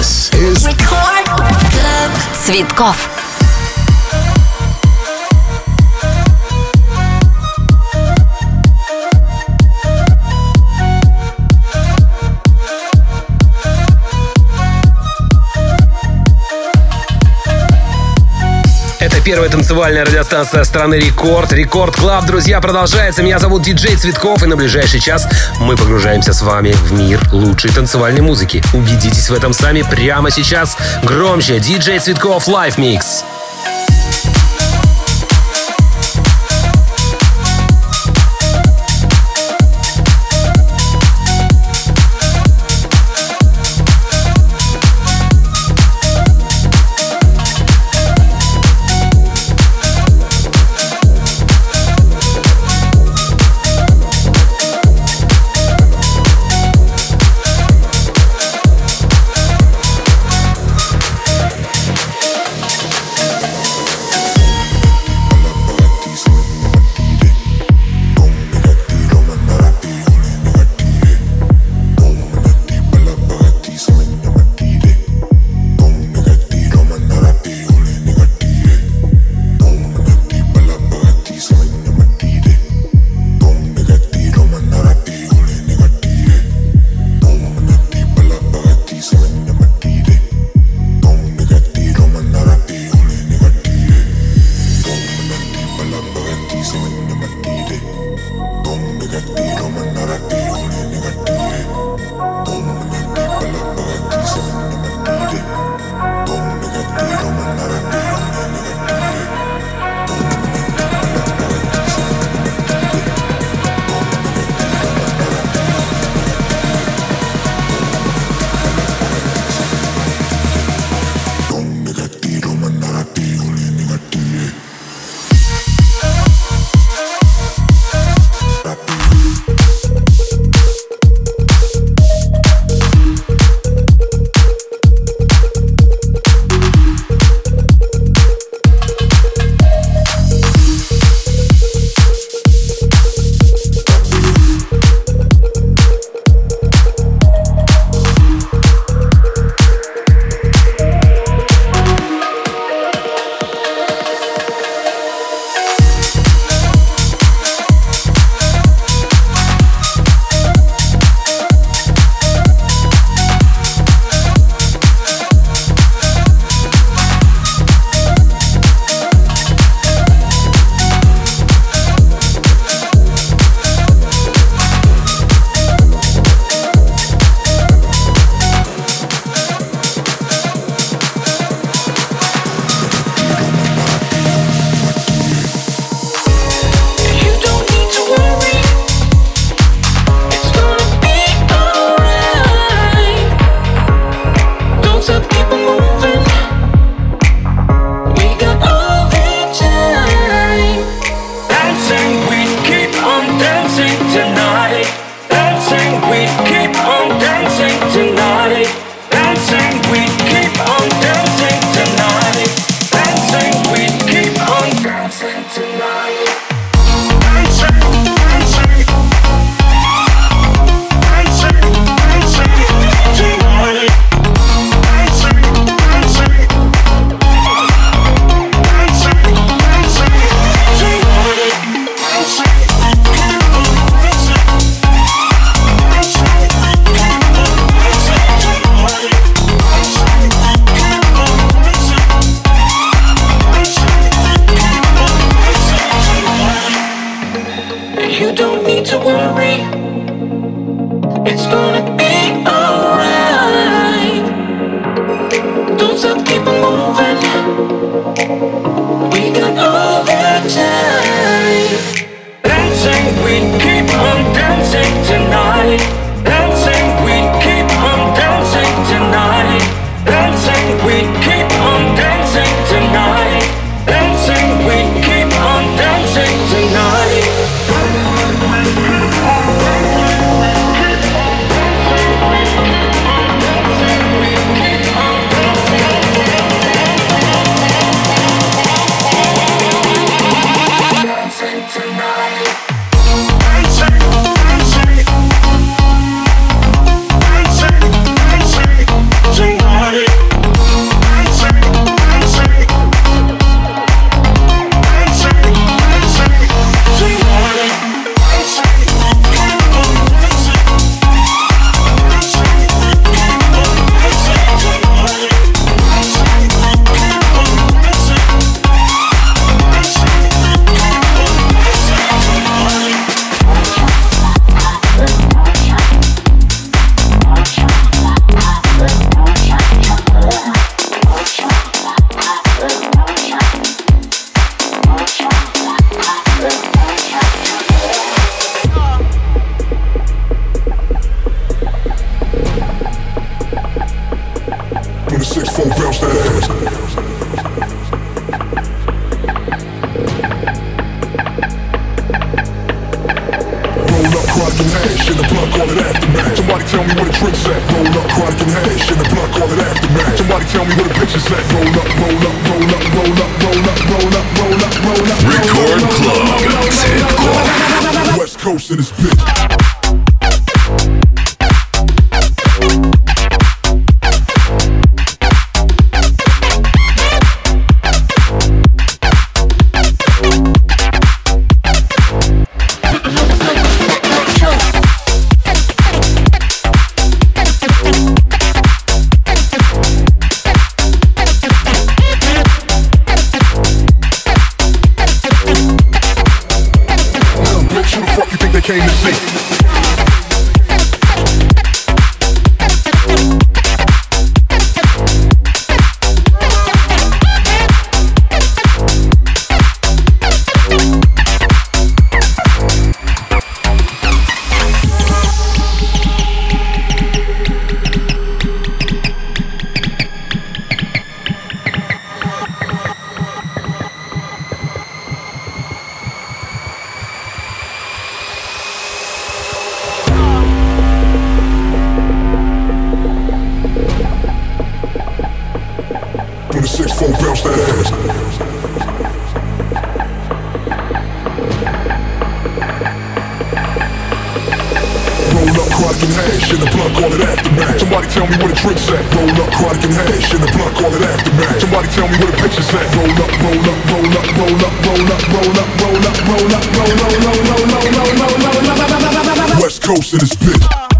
This is Record Club. Цветков. Первая танцевальная радиостанция страны Рекорд. Рекорд Клаб, друзья, продолжается. Меня зовут Диджей Цветков, и на ближайший час мы погружаемся с вами в мир лучшей танцевальной музыки. Убедитесь в этом сами прямо сейчас. Громче. Диджей Цветков Live Mix. West Coast in this bitch.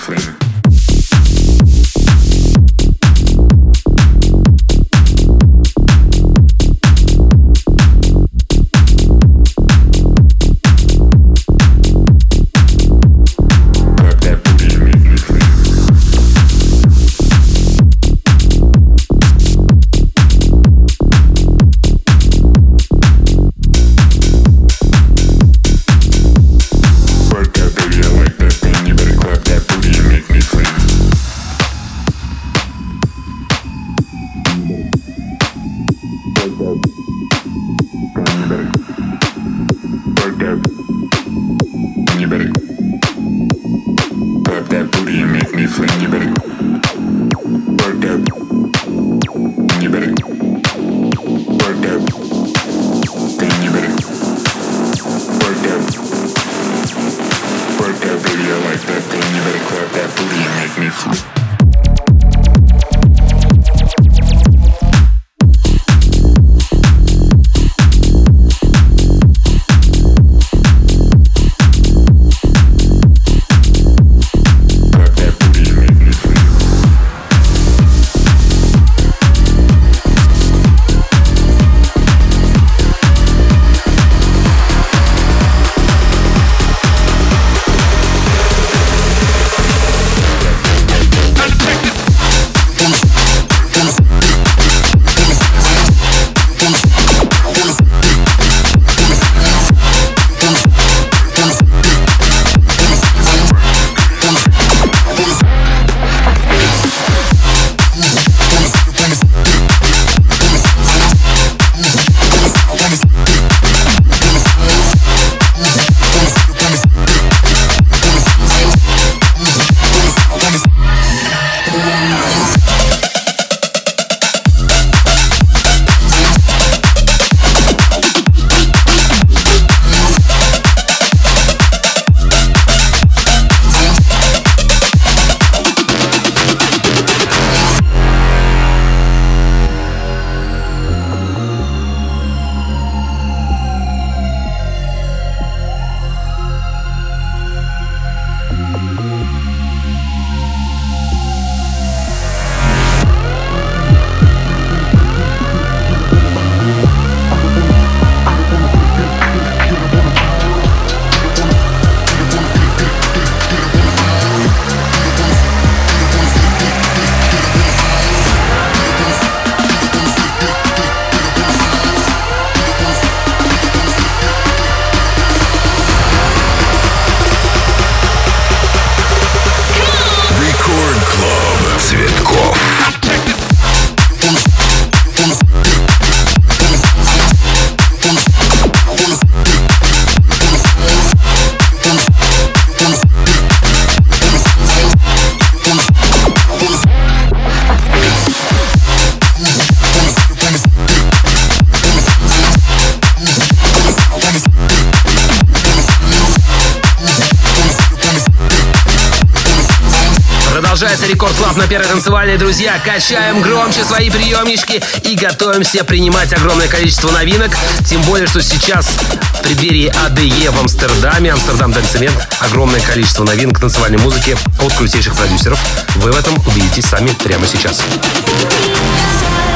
friend. Продолжается Рекорд Клаб на первой танцевальной. Друзья, качаем громче свои приемнички и готовимся принимать огромное количество новинок. Тем более, что сейчас в преддверии АДЕ в Амстердаме, Амстердам Дэнцемент, огромное количество новинок танцевальной музыки от крутейших продюсеров. Вы в этом убедитесь сами прямо сейчас. Tell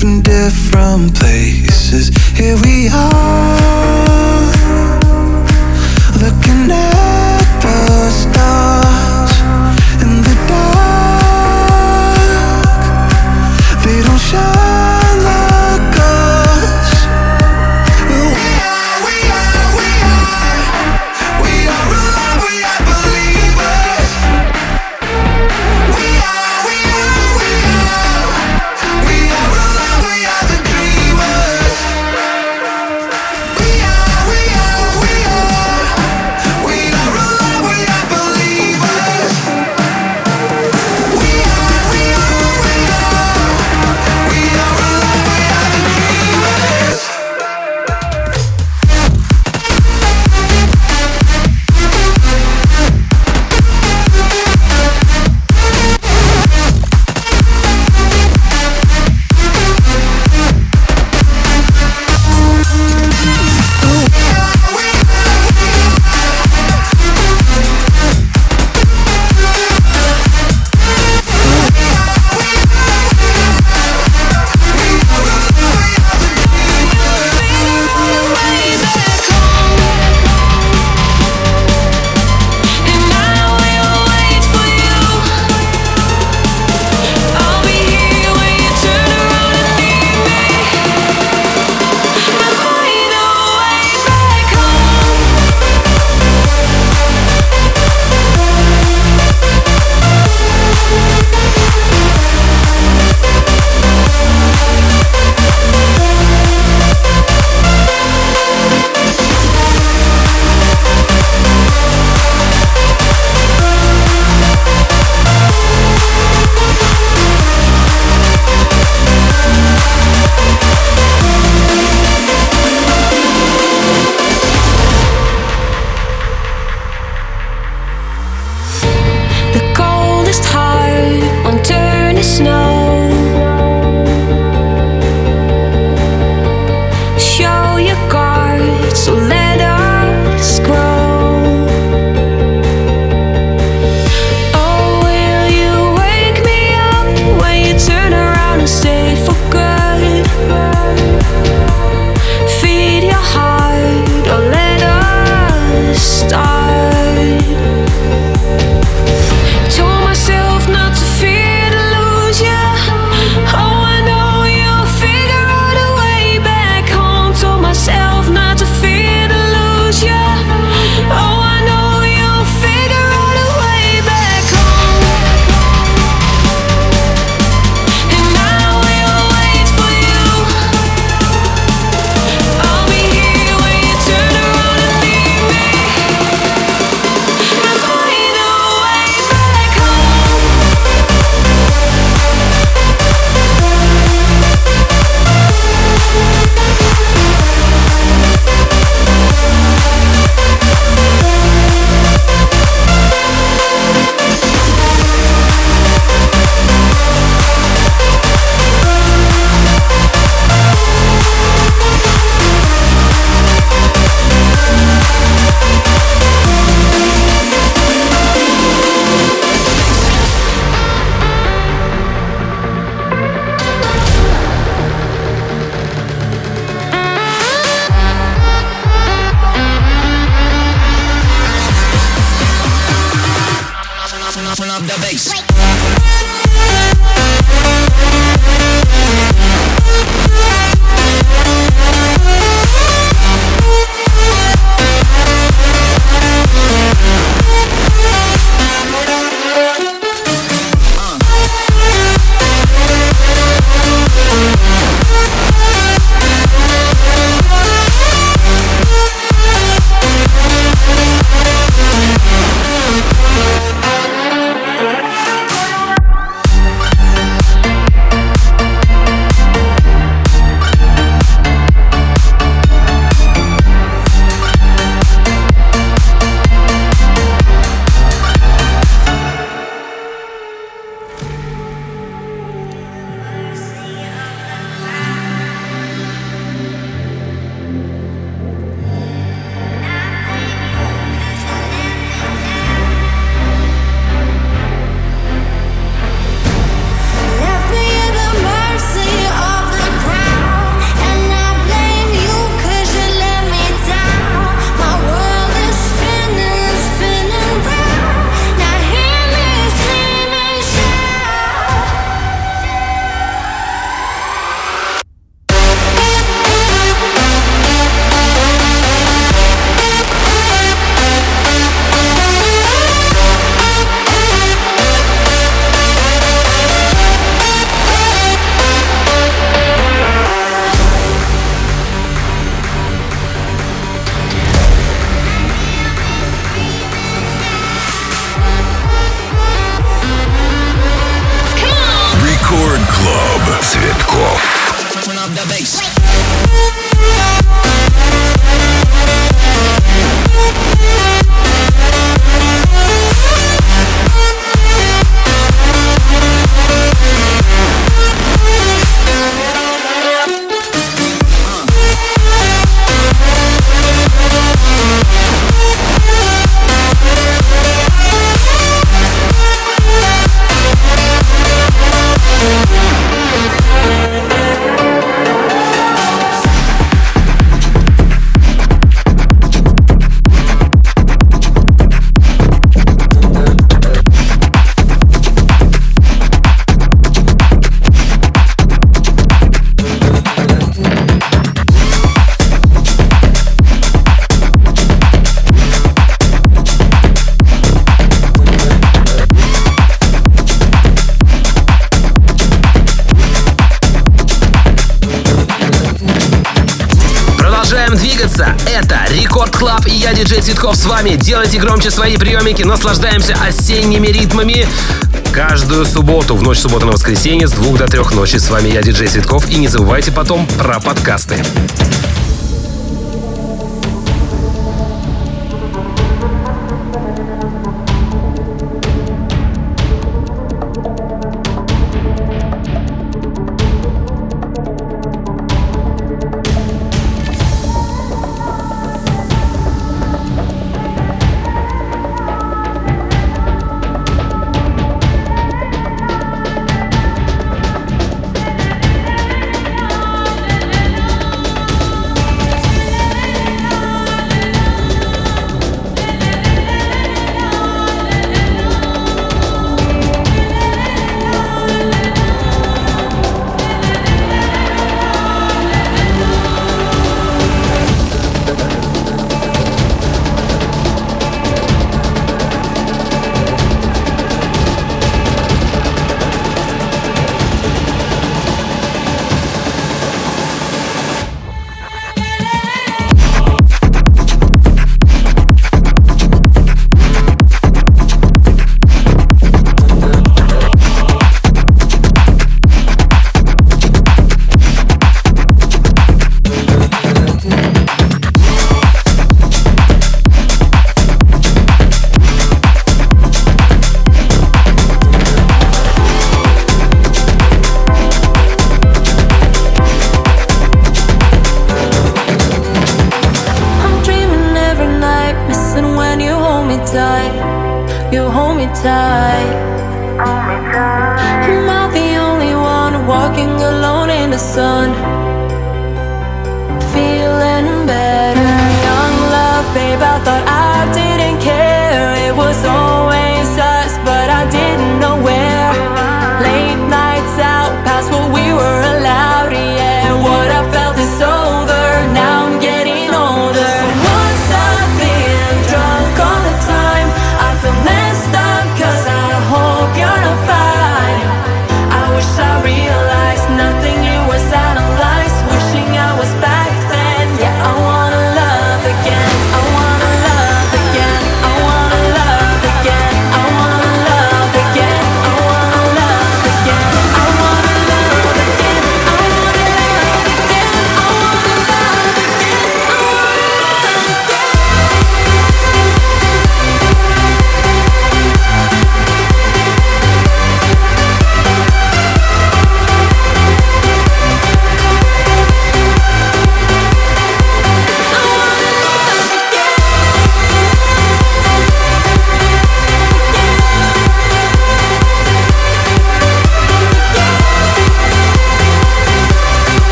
different places. Here we are, Цветков с вами. Делайте громче свои приемники, наслаждаемся осенними ритмами. Каждую субботу, в ночь субботы на воскресенье с двух до трех ночи. С вами я, диджей Цветков. И не забывайте потом про подкасты.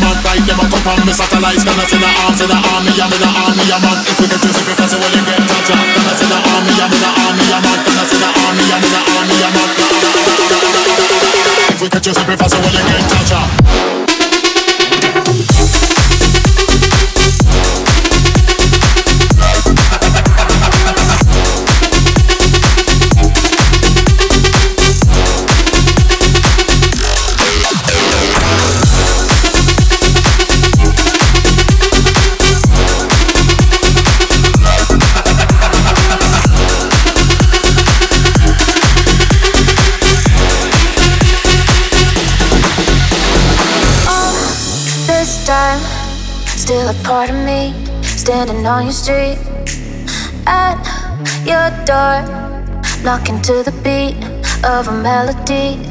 man fight them a come from me satellites Gonna send the arms to the army I'm in the army I'm on. If we get juicy because it will you get a job Gonna send the army I'm in the army I'm on. Gonna send the army I'm in the army I'm on. If we get juicy because it will you get a job on your street. At your door, knocking to the beat of a melody.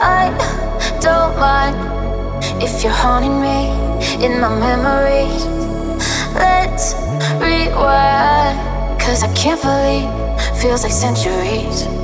I don't mind if you're haunting me in my memory. Let's rewind, cause I can't believe feels like centuries.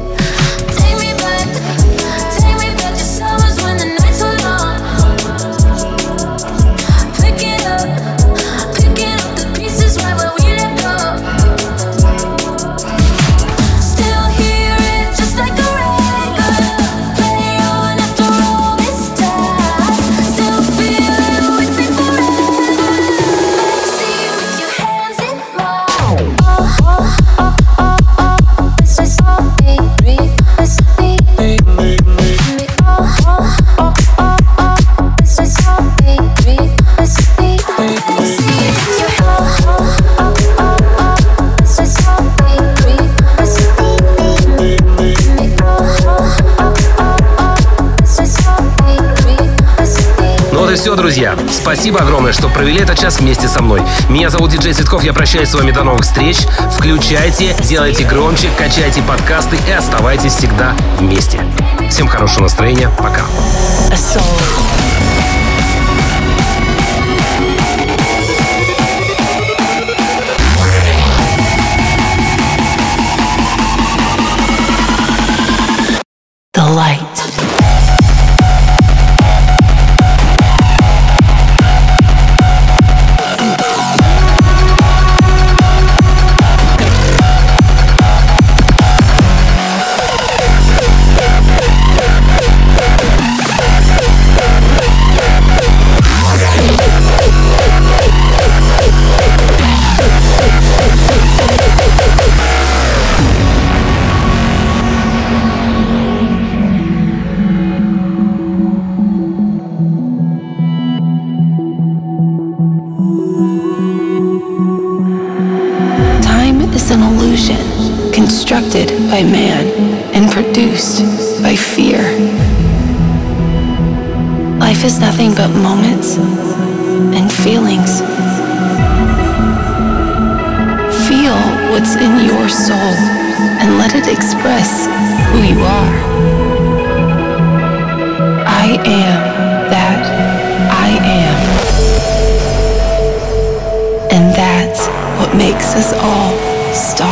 Друзья. Спасибо огромное, что провели этот час вместе со мной. Меня зовут Диджей Цветков, я прощаюсь с вами до новых встреч. Включайте, делайте громче, качайте подкасты и оставайтесь всегда вместе. Всем хорошего настроения, пока. By man and produced by fear. Life is nothing but moments and feelings. Feel what's in your soul and let it express who you are. I am that I am. And that's what makes us all stars.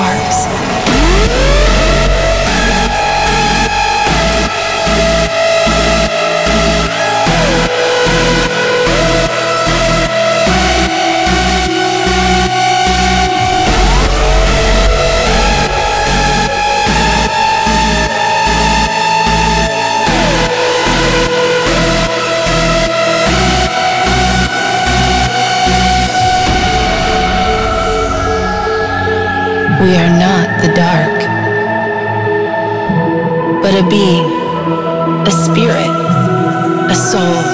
We are not the dark, but a being, a spirit, a soul,